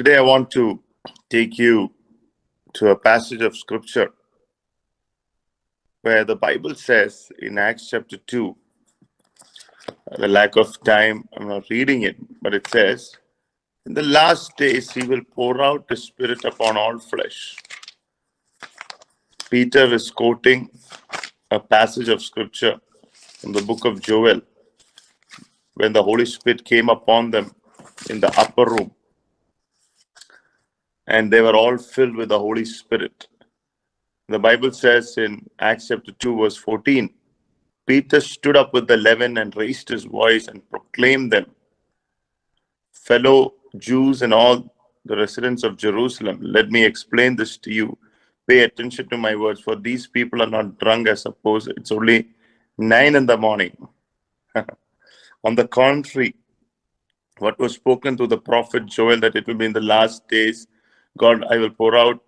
Today, I want to take you to a passage of scripture where the Bible says in Acts chapter 2, the lack of time, I'm not reading it, but it says, In the last days, he will pour out the Spirit upon all flesh. Peter is quoting a passage of scripture from the book of Joel when the Holy Spirit came upon them in the upper room and they were all filled with the Holy Spirit. The Bible says in Acts chapter 2, verse 14, Peter stood up with the eleven and raised his voice and proclaimed them, Fellow Jews and all the residents of Jerusalem, let me explain this to you. Pay attention to my words, for these people are not drunk, I suppose. It's only nine in the morning. On the contrary, what was spoken to the prophet Joel that it will be in the last days God, I will pour out,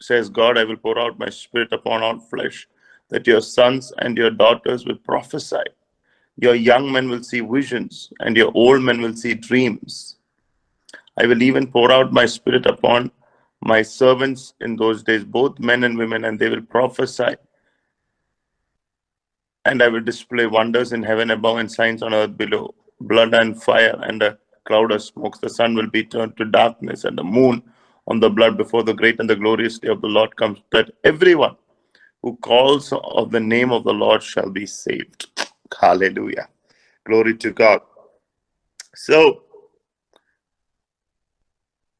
says God, I will pour out my spirit upon all flesh, that your sons and your daughters will prophesy. Your young men will see visions, and your old men will see dreams. I will even pour out my spirit upon my servants in those days, both men and women, and they will prophesy. And I will display wonders in heaven above and signs on earth below blood and fire and a cloud of smoke. The sun will be turned to darkness, and the moon on the blood before the great and the glorious day of the Lord comes, that everyone who calls of the name of the Lord shall be saved. Hallelujah. Glory to God. So,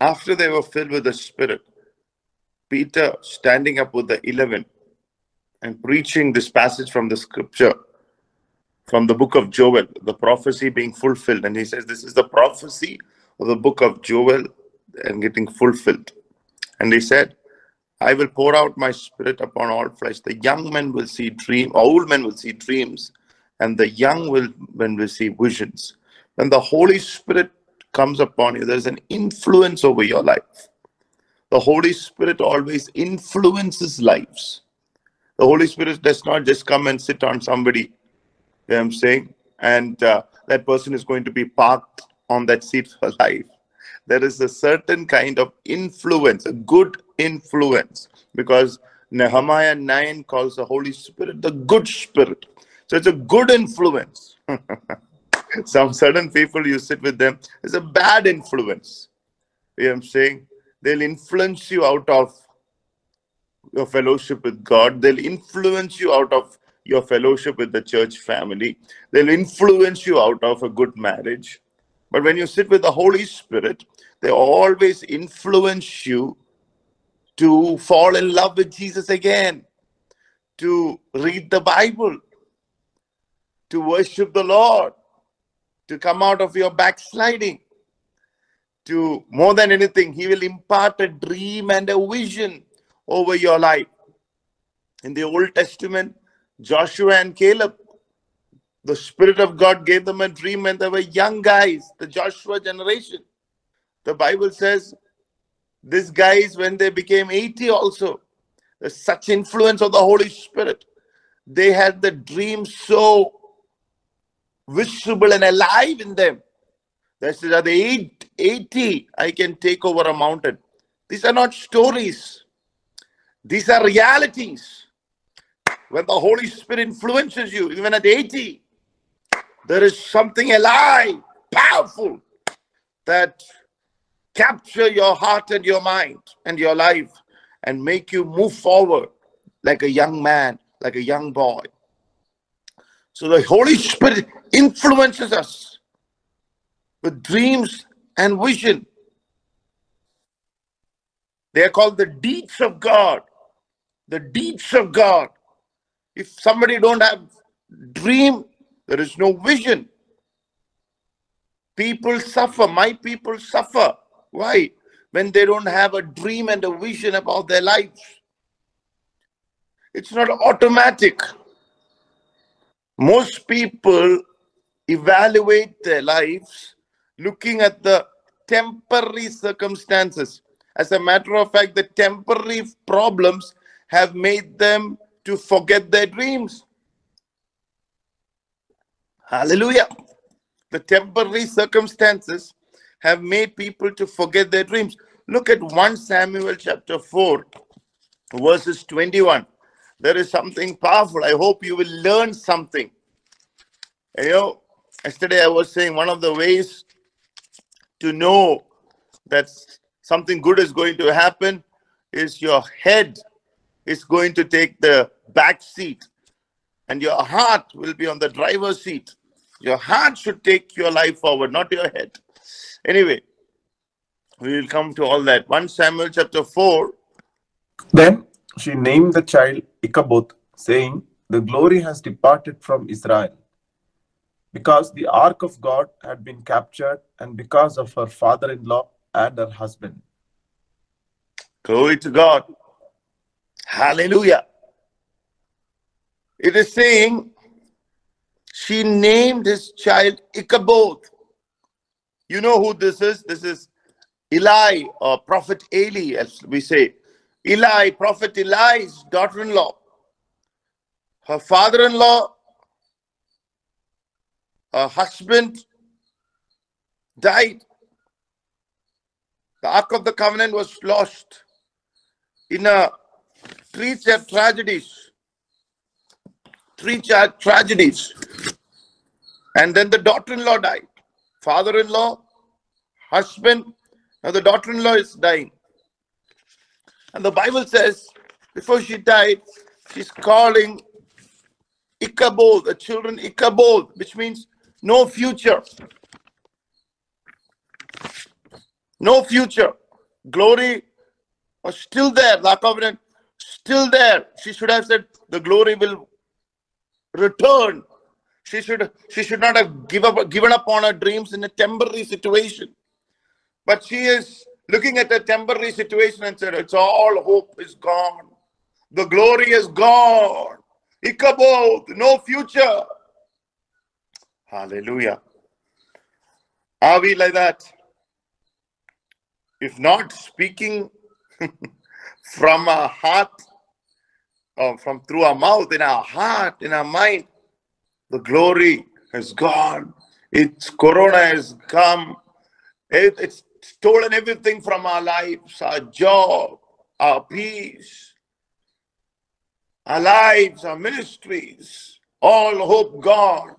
after they were filled with the Spirit, Peter standing up with the eleven and preaching this passage from the scripture from the book of Joel, the prophecy being fulfilled. And he says, This is the prophecy of the book of Joel and getting fulfilled. And he said, I will pour out my spirit upon all flesh. The young men will see dreams, old men will see dreams, and the young will men will see visions. When the Holy Spirit comes upon you, there's an influence over your life. The Holy Spirit always influences lives. The Holy Spirit does not just come and sit on somebody, you know I'm saying, and uh, that person is going to be parked on that seat for life there is a certain kind of influence, a good influence, because Nehemiah 9 calls the Holy Spirit the good spirit. So it's a good influence. Some certain people, you sit with them, it's a bad influence. You know what I'm saying? They'll influence you out of your fellowship with God. They'll influence you out of your fellowship with the church family. They'll influence you out of a good marriage. But when you sit with the Holy Spirit, they always influence you to fall in love with Jesus again, to read the Bible, to worship the Lord, to come out of your backsliding. To more than anything, He will impart a dream and a vision over your life. In the Old Testament, Joshua and Caleb the Spirit of God gave them a dream when they were young guys, the Joshua generation. The Bible says these guys, when they became 80 also, there's such influence of the Holy Spirit. They had the dream so visible and alive in them. They said, at the age 80, I can take over a mountain. These are not stories. These are realities. When the Holy Spirit influences you, even at 80, there is something alive, powerful, that capture your heart and your mind and your life and make you move forward like a young man, like a young boy. So the Holy Spirit influences us with dreams and vision. They are called the deeds of God. The deeds of God. If somebody don't have dream there is no vision. People suffer. My people suffer. Why? When they don't have a dream and a vision about their lives. It's not automatic. Most people evaluate their lives looking at the temporary circumstances. As a matter of fact, the temporary problems have made them to forget their dreams. Hallelujah. The temporary circumstances have made people to forget their dreams. Look at 1 Samuel chapter 4, verses 21. There is something powerful. I hope you will learn something. You know, yesterday I was saying one of the ways to know that something good is going to happen is your head is going to take the back seat and your heart will be on the driver's seat. Your heart should take your life forward, not your head. Anyway, we will come to all that. 1 Samuel chapter 4. Then she named the child Ichabod, saying, The glory has departed from Israel. Because the ark of God had been captured, and because of her father in law and her husband. Glory to God. Hallelujah. It is saying she named his child Ichabod. You know who this is? This is Eli or Prophet Eli, as we say. Eli, Prophet Eli's daughter in law. Her father in law, her husband died. The Ark of the Covenant was lost in a three tragedies. Three tra- tragedies. And then the daughter in law died. Father in law, husband, now the daughter in law is dying. And the Bible says, before she died, she's calling Ichabod, the children Ichabod, which means no future. No future. Glory was still there. The covenant still there. She should have said, the glory will return. She should she should not have give up, given up on her dreams in a temporary situation. But she is looking at a temporary situation and said, It's all hope is gone. The glory is gone. Ichabod, no future. Hallelujah. Are we like that? If not speaking from our heart, or from through our mouth, in our heart, in our mind, the glory has gone. It's Corona has come. It, it's stolen everything from our lives, our job, our peace, our lives, our ministries, all hope gone?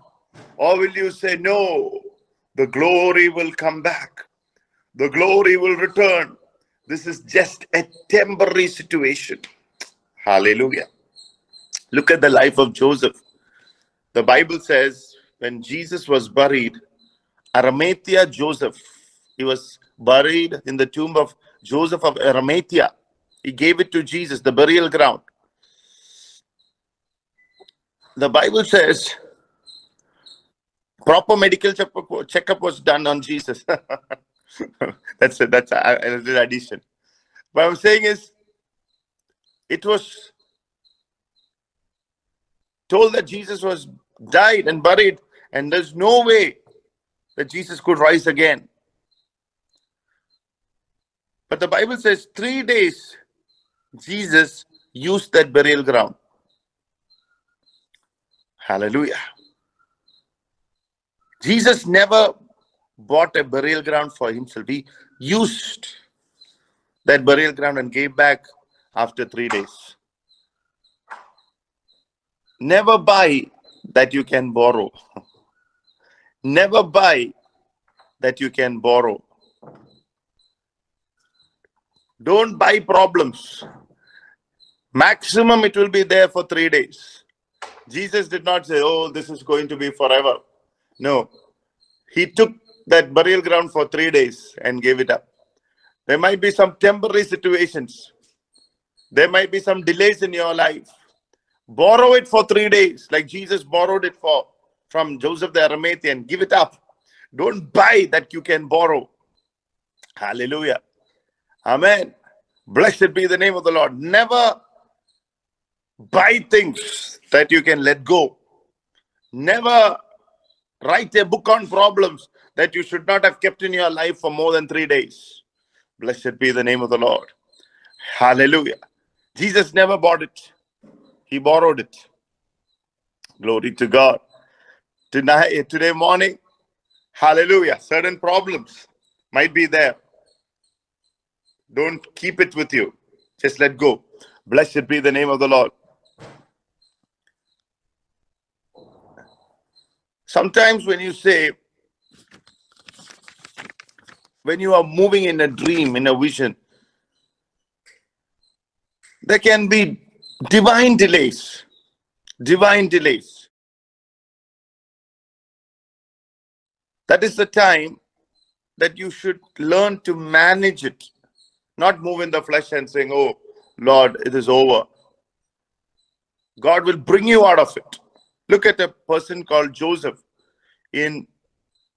Or will you say, no, the glory will come back, the glory will return? This is just a temporary situation. Hallelujah. Look at the life of Joseph. The Bible says when Jesus was buried, Arimathea Joseph, he was buried in the tomb of Joseph of Arimathea. He gave it to Jesus, the burial ground. The Bible says proper medical checkup was done on Jesus. that's it. That's a, an addition. What I'm saying is, it was told that Jesus was died and buried, and there's no way that Jesus could rise again. But the Bible says three days Jesus used that burial ground. Hallelujah. Jesus never bought a burial ground for himself. He used that burial ground and gave back after three days. Never buy that you can borrow. Never buy that you can borrow. Don't buy problems. Maximum it will be there for three days. Jesus did not say, Oh, this is going to be forever. No. He took that burial ground for three days and gave it up. There might be some temporary situations. There might be some delays in your life. Borrow it for three days, like Jesus borrowed it for from Joseph the Arimathean. Give it up. Don't buy that you can borrow. Hallelujah. Amen. Blessed be the name of the Lord. Never buy things that you can let go. Never write a book on problems that you should not have kept in your life for more than three days. Blessed be the name of the Lord. Hallelujah. Jesus never bought it, He borrowed it. Glory to God. Tonight, today morning, hallelujah, certain problems might be there Don't keep it with you. Just let go. Blessed be the name of the Lord. Sometimes when you say, when you are moving in a dream, in a vision, there can be divine delays. Divine delays. That is the time that you should learn to manage it, not move in the flesh and saying, Oh, Lord, it is over. God will bring you out of it. Look at a person called Joseph in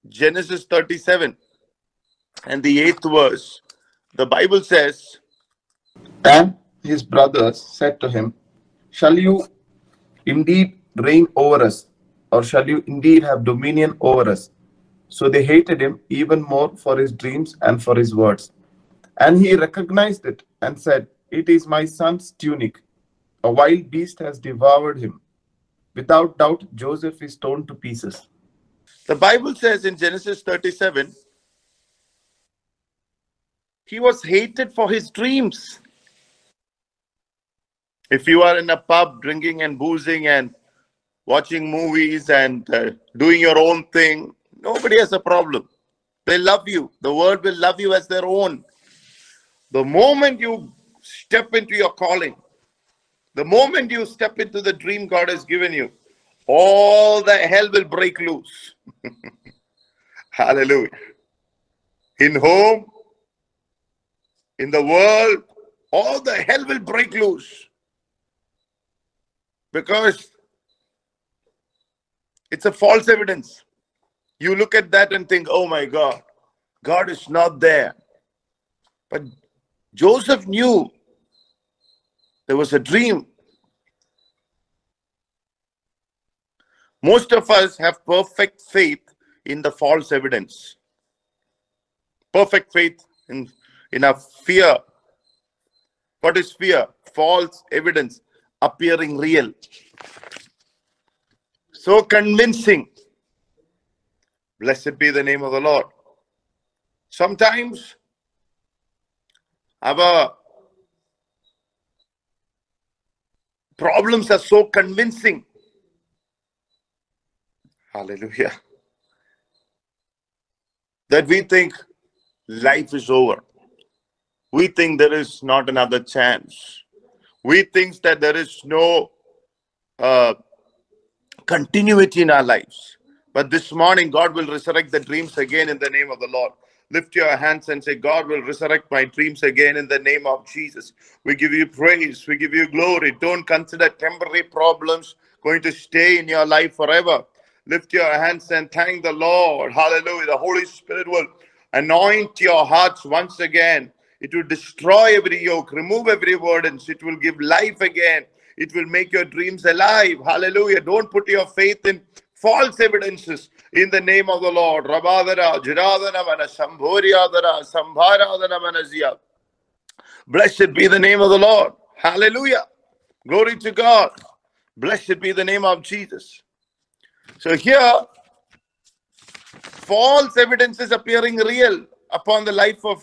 Genesis 37 and the eighth verse. The Bible says, And his brothers said to him, Shall you indeed reign over us, or shall you indeed have dominion over us? So they hated him even more for his dreams and for his words. And he recognized it and said, It is my son's tunic. A wild beast has devoured him. Without doubt, Joseph is torn to pieces. the Bible says in Genesis 37, he was hated for his dreams. If you are in a pub drinking and boozing and watching movies and uh, doing your own thing, nobody has a problem. They love you. The world will love you as their own. The moment you step into your calling, the moment you step into the dream God has given you, all the hell will break loose. Hallelujah. In home, in the world, all the hell will break loose. Because it's a false evidence. You look at that and think, oh my God, God is not there. But Joseph knew there was a dream. Most of us have perfect faith in the false evidence. Perfect faith in, in a fear. What is fear? False evidence appearing real. So convincing. Blessed be the name of the Lord. Sometimes our problems are so convincing. Hallelujah. That we think life is over. We think there is not another chance. We think that there is no uh, continuity in our lives. But this morning, God will resurrect the dreams again in the name of the Lord. Lift your hands and say, God will resurrect my dreams again in the name of Jesus. We give you praise. We give you glory. Don't consider temporary problems going to stay in your life forever. Lift your hands and thank the Lord. Hallelujah. The Holy Spirit will anoint your hearts once again. It will destroy every yoke, remove every burden. It will give life again. It will make your dreams alive. Hallelujah. Don't put your faith in false evidences in the name of the Lord. Rabadara, Jiradana, Mana, Sambhoriadara, Sambharadana, Manazia. Blessed be the name of the Lord. Hallelujah. Glory to God. Blessed be the name of Jesus. So here, false evidence is appearing real upon the life of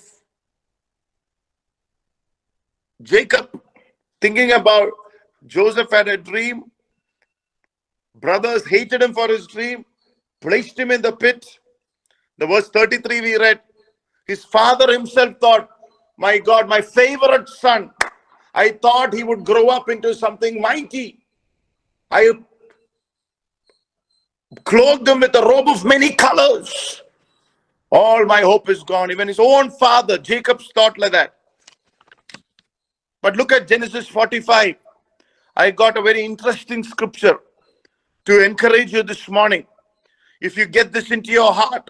Jacob. Thinking about Joseph had a dream. Brothers hated him for his dream, placed him in the pit. The verse 33 we read. His father himself thought, My God, my favorite son. I thought he would grow up into something mighty. I clothed him with a robe of many colors. All my hope is gone. Even his own father, Jacob's thought like that. But look at Genesis 45. I got a very interesting scripture to encourage you this morning. If you get this into your heart,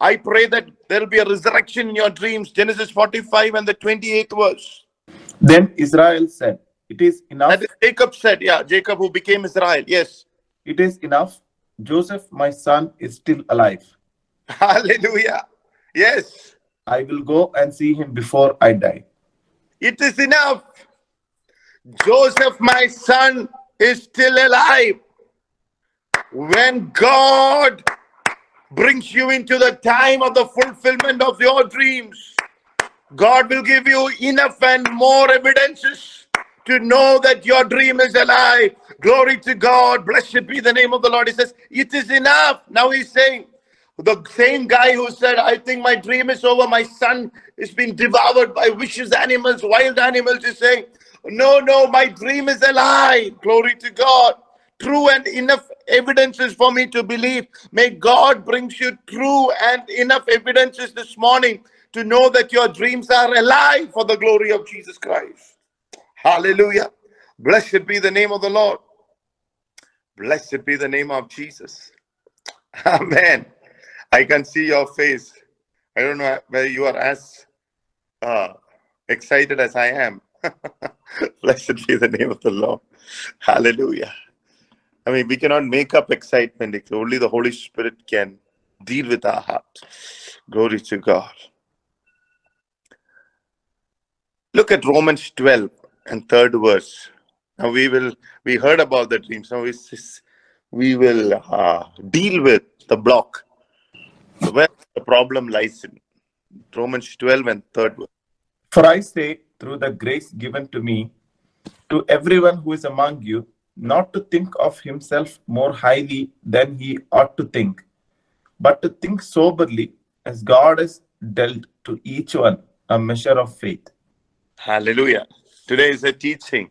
I pray that there will be a resurrection in your dreams. Genesis 45 and the 28th verse. Then Israel said, It is enough. That is Jacob said, yeah, Jacob who became Israel. Yes. It is enough. Joseph, my son, is still alive. Hallelujah. Yes. I will go and see him before I die. It is enough. Joseph, my son, is still alive. When God brings you into the time of the fulfillment of your dreams, God will give you enough and more evidences to know that your dream is alive. Glory to God. Blessed be the name of the Lord. He says, It is enough. Now he's saying, the same guy who said, I think my dream is over, my son is being devoured by vicious animals, wild animals, is saying, No, no, my dream is alive. Glory to God. True and enough evidences for me to believe. May God brings you true and enough evidences this morning to know that your dreams are alive for the glory of Jesus Christ. Hallelujah. Blessed be the name of the Lord. Blessed be the name of Jesus. Amen. I can see your face. I don't know whether you are as uh, excited as I am. Blessed be the name of the Lord. Hallelujah. I mean, we cannot make up excitement. Only the Holy Spirit can deal with our heart. Glory to God. Look at Romans 12 and third verse. Now we will, we heard about the dreams. Now we, we will uh, deal with the block where the problem lies in. Romans 12 and third verse. For I say, through the grace given to me, to everyone who is among you, not to think of himself more highly than he ought to think, but to think soberly, as God has dealt to each one a measure of faith. Hallelujah. Today is a teaching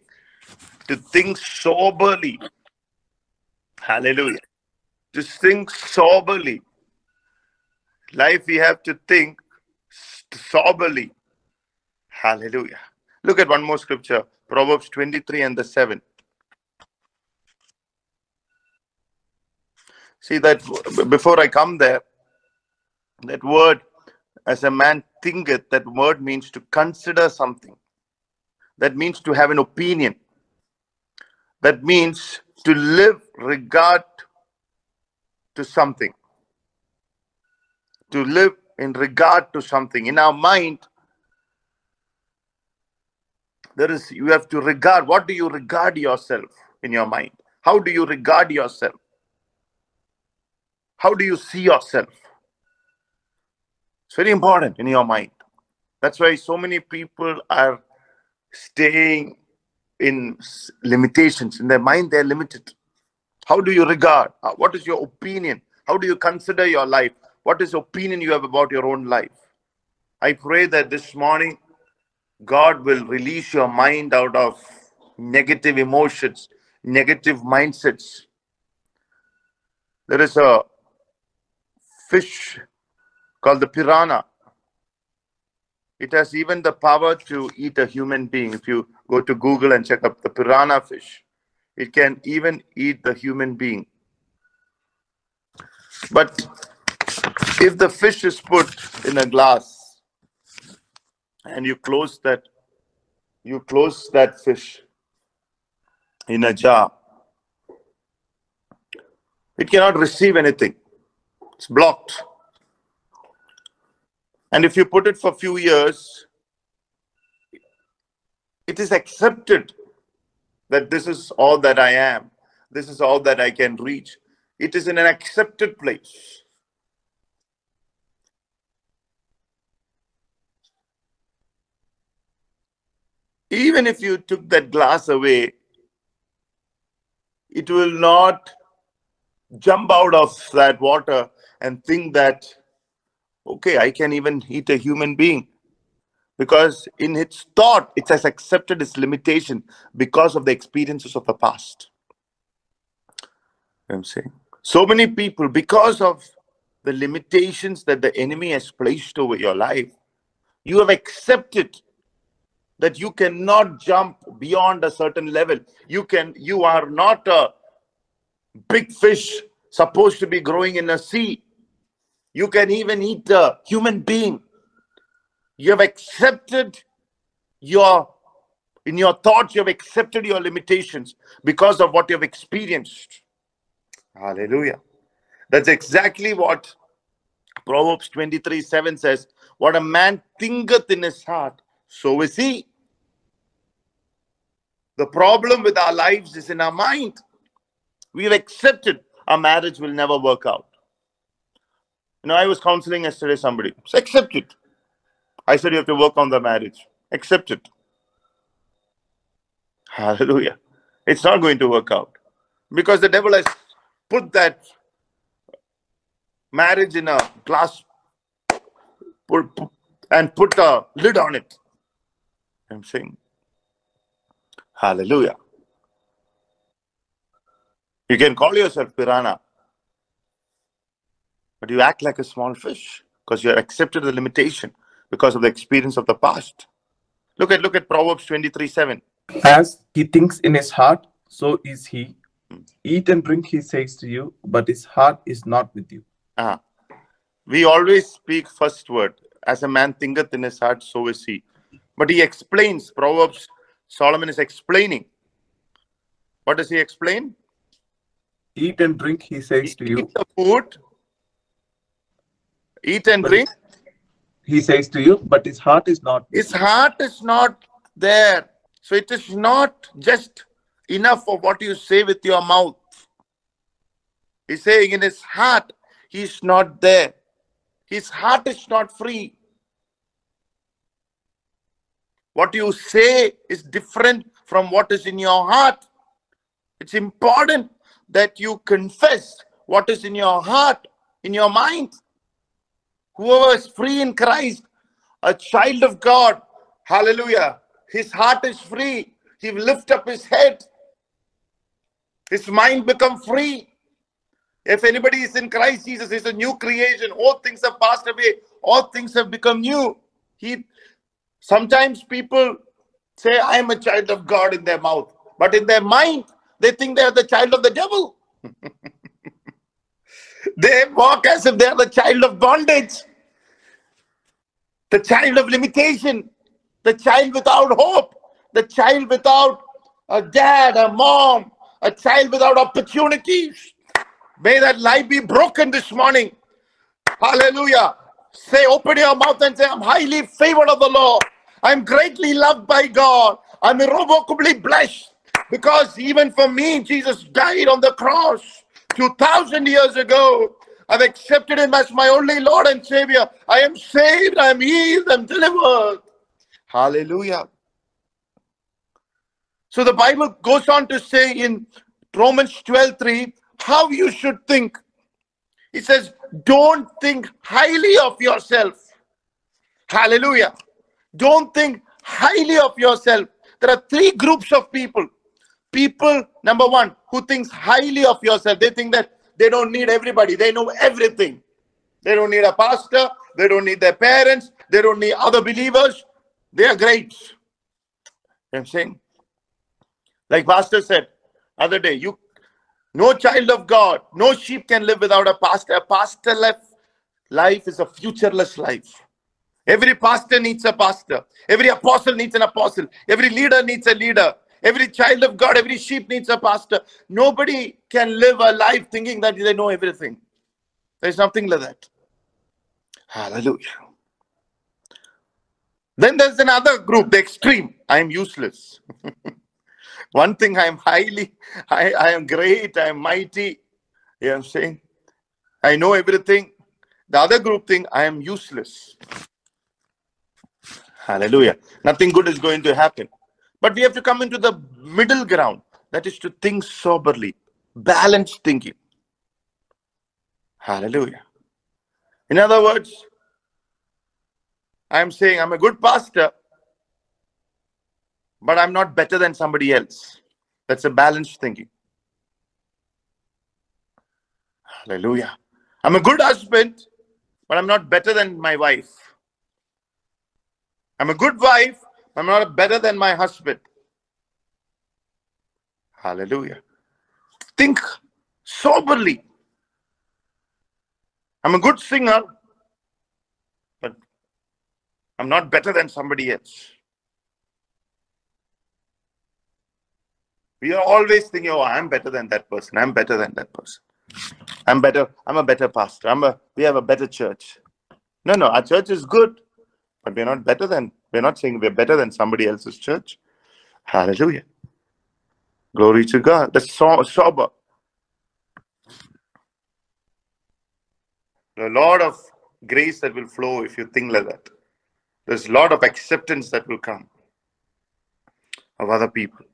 to think soberly. Hallelujah. To think soberly. Life we have to think soberly. Hallelujah. Look at one more scripture Proverbs 23 and the 7. See that before I come there, that word, as a man thinketh, that word means to consider something. That means to have an opinion. That means to live regard to something. To live in regard to something. In our mind, there is, you have to regard. What do you regard yourself in your mind? How do you regard yourself? How do you see yourself? It's very important in your mind. That's why so many people are staying in limitations. In their mind, they're limited. How do you regard? Uh, what is your opinion? How do you consider your life? What is the opinion you have about your own life? I pray that this morning God will release your mind out of negative emotions, negative mindsets. There is a fish called the piranha. It has even the power to eat a human being. If you go to Google and check up the piranha fish, it can even eat the human being. But if the fish is put in a glass and you close that, you close that fish in a jar, it cannot receive anything. It's blocked. And if you put it for a few years, it is accepted that this is all that I am. This is all that I can reach. It is in an accepted place. Even if you took that glass away, it will not jump out of that water and think that, okay, I can even eat a human being. Because in its thought, it has accepted its limitation because of the experiences of the past. I'm saying so many people, because of the limitations that the enemy has placed over your life, you have accepted that you cannot jump beyond a certain level. You can, you are not a big fish supposed to be growing in a sea. You can even eat a human being. You have accepted your, in your thoughts, you have accepted your limitations because of what you have experienced. Hallelujah. That's exactly what Proverbs 23 7 says. What a man thinketh in his heart, so is he. The problem with our lives is in our mind. We've accepted our marriage will never work out. You know, I was counseling yesterday somebody. It's accept it. I said you have to work on the marriage. Accept it. Hallelujah. It's not going to work out because the devil has put that marriage in a glass and put a lid on it. I'm saying, Hallelujah. You can call yourself piranha, but you act like a small fish because you have accepted the limitation because of the experience of the past. Look at look at Proverbs 23 7. As he thinks in his heart, so is he. Eat and drink, he says to you, but his heart is not with you. Ah. We always speak first word. As a man thinketh in his heart, so is he. But he explains, Proverbs, Solomon is explaining. What does he explain? Eat and drink, he says to you. Eat the food, eat and But- drink. He says to you, but his heart is not. His heart is not there. So it is not just enough for what you say with your mouth. He's saying in his heart, he's not there. His heart is not free. What you say is different from what is in your heart. It's important that you confess what is in your heart, in your mind. Whoever is free in Christ, a child of God, hallelujah, his heart is free. He lift up his head. His mind become free. If anybody is in Christ Jesus, is a new creation. All things have passed away. All things have become new. He sometimes people say, I am a child of God in their mouth, but in their mind, they think they are the child of the devil. they walk as if they are the child of bondage, the child of limitation, the child without hope, the child without a dad, a mom, a child without opportunities. May that lie be broken this morning. Hallelujah. Say, open your mouth and say, I'm highly favored of the Lord. I'm greatly loved by God. I'm irrevocably blessed because even for me, Jesus died on the cross 2000 years ago. I've accepted him as my only Lord and Savior. I am saved, I am healed, I'm delivered. Hallelujah. So the Bible goes on to say in Romans 12 3 how you should think. It says, Don't think highly of yourself. Hallelujah. Don't think highly of yourself. There are three groups of people. People, number one, who thinks highly of yourself. They think that they don't need everybody, they know everything. They don't need a pastor, they don't need their parents, they don't need other believers. They are great. You know I'm saying? Like Pastor said other day, you no child of God, no sheep can live without a pastor. A pastor life, life is a futureless life. Every pastor needs a pastor. Every apostle needs an apostle. Every leader needs a leader. Every child of God, every sheep needs a pastor. Nobody can live a life thinking that they know everything. There's nothing like that. Hallelujah. Then there's another group, the extreme. I am useless. One thing I am highly, I, I am great, I am mighty. You know I'm saying? I know everything. The other group thing, I am useless. Hallelujah. Nothing good is going to happen. But we have to come into the middle ground. That is to think soberly, balanced thinking. Hallelujah. In other words, I'm saying I'm a good pastor, but I'm not better than somebody else. That's a balanced thinking. Hallelujah. I'm a good husband, but I'm not better than my wife. I'm a good wife, I'm not better than my husband. Hallelujah. Think soberly. I'm a good singer, but I'm not better than somebody else. We are always thinking, oh, I'm better than that person. I'm better than that person. I'm better. I'm a better pastor. I'm a. We have a better church. No, no, our church is good, but we're not better than. We're not saying we're better than somebody else's church. Hallelujah. Glory to God. That's so sober. The Lord of grace that will flow if you think like that. there's a lot of acceptance that will come of other people.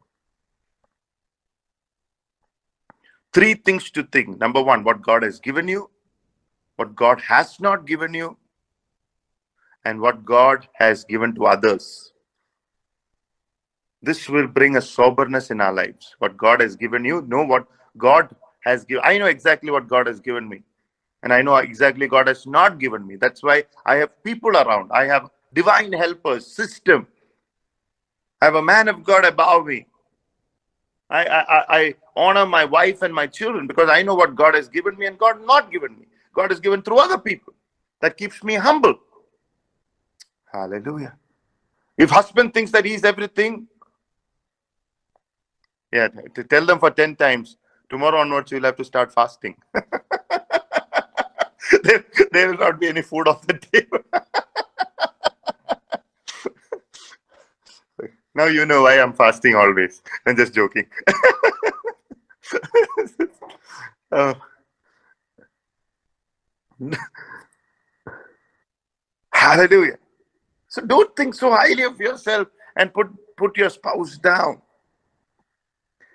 Three things to think. Number one, what God has given you, what God has not given you, and what God has given to others. This will bring a soberness in our lives. What God has given you, know what God has given. I know exactly what God has given me. And I know exactly God has not given me. That's why I have people around. I have divine helpers, system. I have a man of God above me. I, I, I honor my wife and my children because I know what God has given me and God not given me. God has given through other people. That keeps me humble. Hallelujah. If husband thinks that he's everything, yeah, to tell them for 10 times, tomorrow onwards you'll have to start fasting. there, there will not be any food on the table. now you know why I'm fasting always. I'm just joking. uh, hallelujah. So don't think so highly of yourself and put, put your spouse down.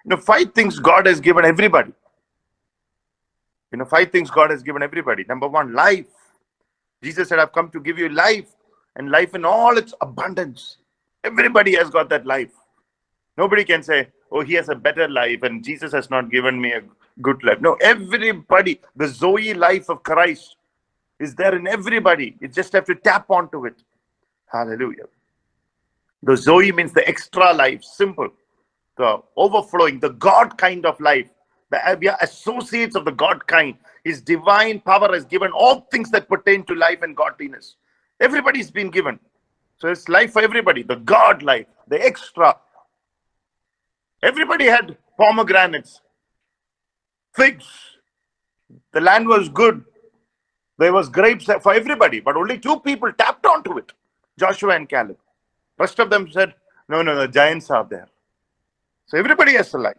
You know, five things God has given everybody. You know, five things God has given everybody. Number one, life. Jesus said, I've come to give you life and life in all its abundance. Everybody has got that life. Nobody can say, oh, he has a better life and Jesus has not given me a good life. No, everybody, the Zoe life of Christ is there in everybody. You just have to tap onto it. Hallelujah. The Zoe means the extra life, simple, the overflowing, the God kind of life. Uh, we are associates of the God kind. His divine power has given all things that pertain to life and godliness. Everybody's been given. So it's life for everybody, the God life, the extra. Everybody had pomegranates, figs. The land was good. There was grapes for everybody, but only two people tapped onto it Joshua and Caleb. Rest of them said, No, no, the giants are there. So everybody has a life.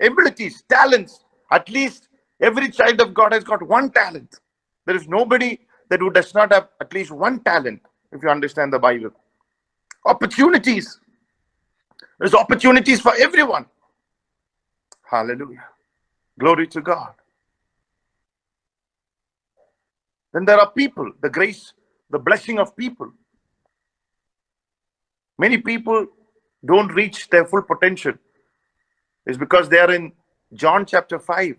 Abilities, talents. At least every child of God has got one talent. There is nobody that who does not have at least one talent, if you understand the Bible. Opportunities. There's opportunities for everyone. Hallelujah. Glory to God. Then there are people, the grace, the blessing of people. Many people don't reach their full potential. It's because they are in John chapter 5.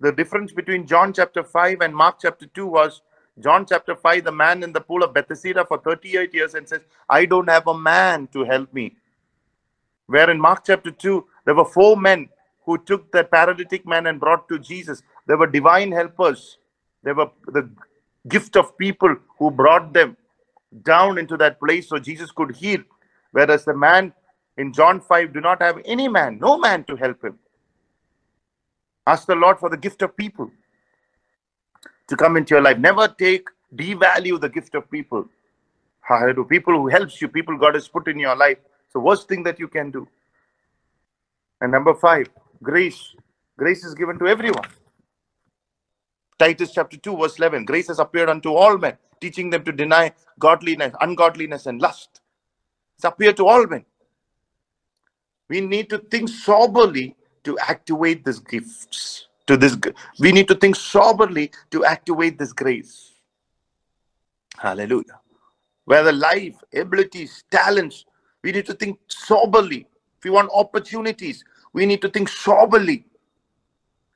The difference between John chapter 5 and Mark chapter 2 was John chapter 5, the man in the pool of Bethesda for 38 years and says, I don't have a man to help me. Where in Mark chapter 2, there were four men who took the paralytic man and brought to Jesus. There were divine helpers. There were the gift of people who brought them down into that place so Jesus could heal. Whereas the man in John 5 do not have any man, no man to help him. Ask the Lord for the gift of people to come into your life. Never take, devalue the gift of people. Hallelujah. People who helps you, people God has put in your life. The worst thing that you can do. And number five, grace. Grace is given to everyone. Titus chapter 2, verse 11. Grace has appeared unto all men, teaching them to deny godliness, ungodliness, and lust. It's appeared to all men. We need to think soberly to activate these gifts. To this, we need to think soberly to activate this grace. Hallelujah. Whether life, abilities, talents, we need to think soberly. If we want opportunities, we need to think soberly.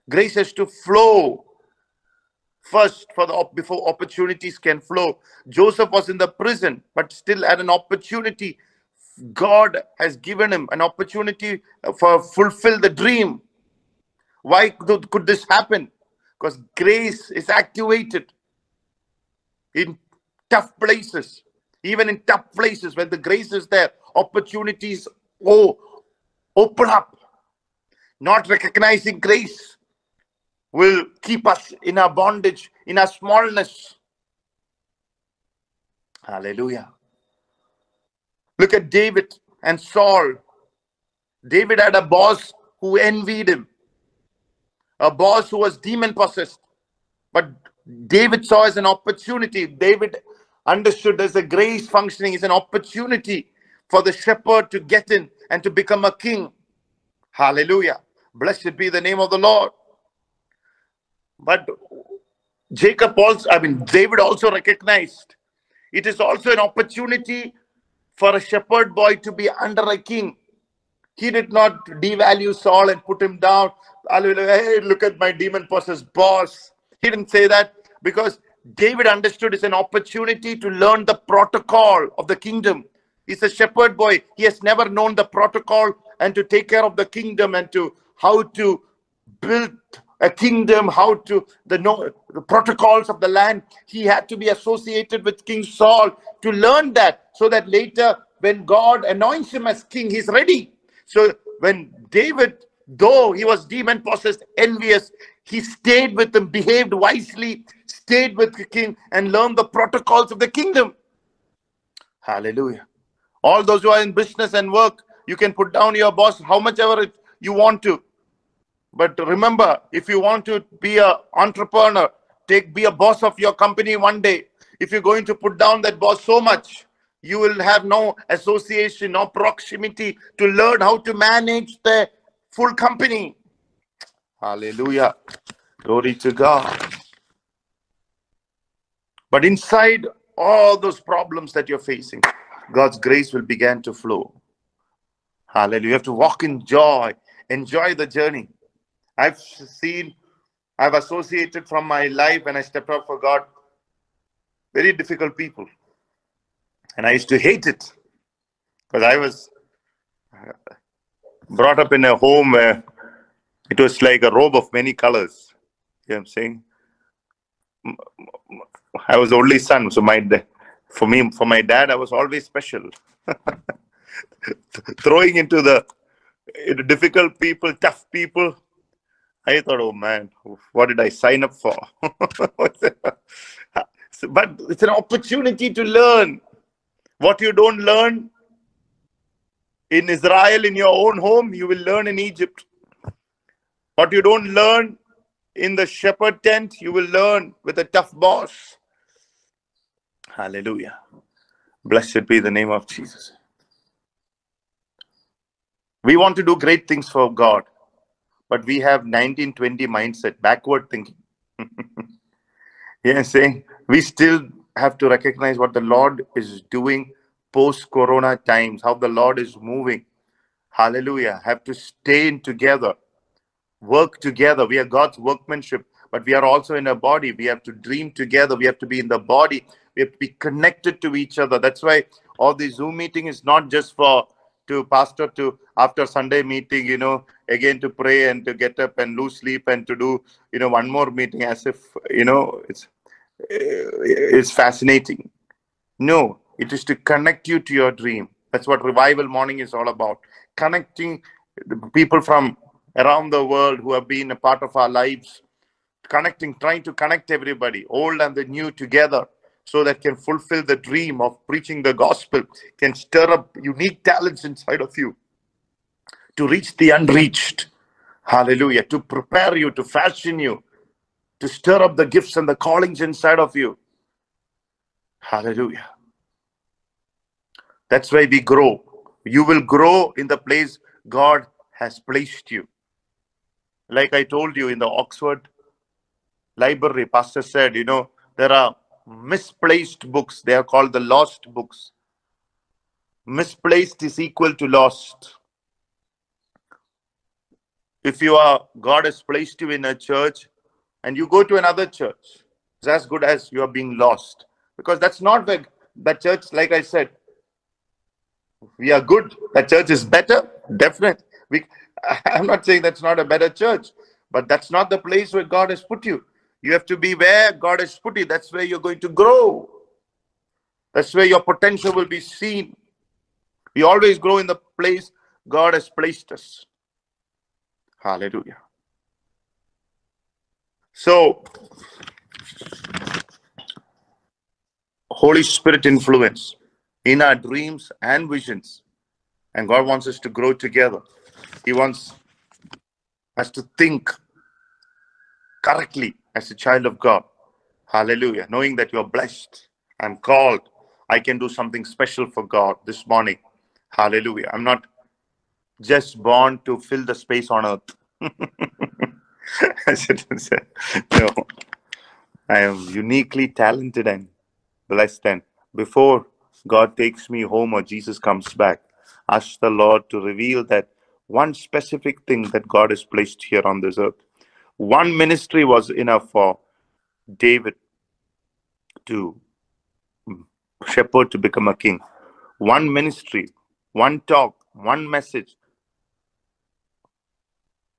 Grace has to flow first for the before opportunities can flow. Joseph was in the prison, but still had an opportunity. God has given him an opportunity for fulfill the dream. Why could, could this happen? Because grace is activated in tough places. Even in tough places, when the grace is there, opportunities oh open up. Not recognizing grace will keep us in our bondage, in our smallness. Hallelujah. Look at David and Saul. David had a boss who envied him, a boss who was demon possessed. But David saw as an opportunity. David understood there's a grace functioning, it's an opportunity for the shepherd to get in and to become a king. Hallelujah. Blessed be the name of the Lord. But Jacob also, I mean, David also recognized it is also an opportunity for a shepherd boy to be under a king. He did not devalue Saul and put him down. Hey, look at my demon possessed boss. He didn't say that because David understood it's an opportunity to learn the protocol of the kingdom. He's a shepherd boy. He has never known the protocol and to take care of the kingdom and to how to build a kingdom, how to the, no, the protocols of the land. He had to be associated with King Saul to learn that so that later when God anoints him as king, he's ready. So when David, though he was demon possessed, envious, he stayed with him, behaved wisely, stayed with the king, and learned the protocols of the kingdom. Hallelujah. All those who are in business and work, you can put down your boss how much ever you want to. But remember, if you want to be an entrepreneur, take be a boss of your company one day. If you're going to put down that boss so much, you will have no association, no proximity to learn how to manage the full company. Hallelujah. Glory to God. But inside all those problems that you're facing, God's grace will begin to flow. Hallelujah. You have to walk in joy, enjoy the journey. I've seen, I've associated from my life when I stepped out for God, very difficult people. And I used to hate it because I was uh, brought up in a home where it was like a robe of many colors. You know what I'm saying? I was the only son, so my for me, for my dad, I was always special. Throwing into the into difficult people, tough people, I thought, oh man, what did I sign up for? but it's an opportunity to learn. What you don't learn in Israel, in your own home, you will learn in Egypt. What you don't learn in the shepherd tent, you will learn with a tough boss. Hallelujah. Blessed be the name of Jesus. We want to do great things for God but we have 1920 mindset, backward thinking. yeah, we still have to recognize what the Lord is doing post corona times, how the Lord is moving. Hallelujah. Have to stay in together, work together. We are God's workmanship, but we are also in a body. We have to dream together. We have to be in the body. We have to be connected to each other. That's why all the Zoom meeting is not just for to pastor to after Sunday meeting, you know, again to pray and to get up and lose sleep and to do, you know, one more meeting as if, you know, it's eh, it's fascinating. No, it is to connect you to your dream. That's what revival morning is all about. Connecting people from around the world who have been a part of our lives, connecting, trying to connect everybody, old and the new together so that can fulfill the dream of preaching the gospel, can stir up unique talents inside of you to reach the unreached. Hallelujah. To prepare you, to fashion you, to stir up the gifts and the callings inside of you. Hallelujah. That's why we grow. You will grow in the place God has placed you. Like I told you in the Oxford Library, Pastor said, you know, there are misplaced books. They are called the lost books. Misplaced is equal to lost. If you are, God has placed you in a church and you go to another church, it's as good as you are being lost. Because that's not the that church, like I said, we are good. That church is better, definitely. We, I'm not saying that's not a better church, but that's not the place where God has put you. You have to be where God has put you. That's where you're going to grow. That's where your potential will be seen. We always grow in the place God has placed us. Hallelujah. So, Holy Spirit influence in our dreams and visions. And God wants us to grow together. He wants us to think correctly as a child of God. Hallelujah. Knowing that you are blessed I'm called. I can do something special for God this morning. Hallelujah. I'm not just born to fill the space on earth. I said, no, I am uniquely talented and blessed. And before God takes me home or Jesus comes back, ask the Lord to reveal that one specific thing that God has placed here on this earth. One ministry was enough for David to mm, shepherd to become a king. One ministry, one talk, one message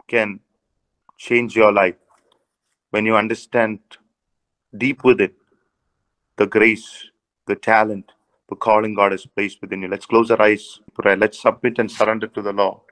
can change your life when you understand deep within the grace, the talent, the calling God has placed within you. Let's close our eyes, pray. Let's submit and surrender to the Lord.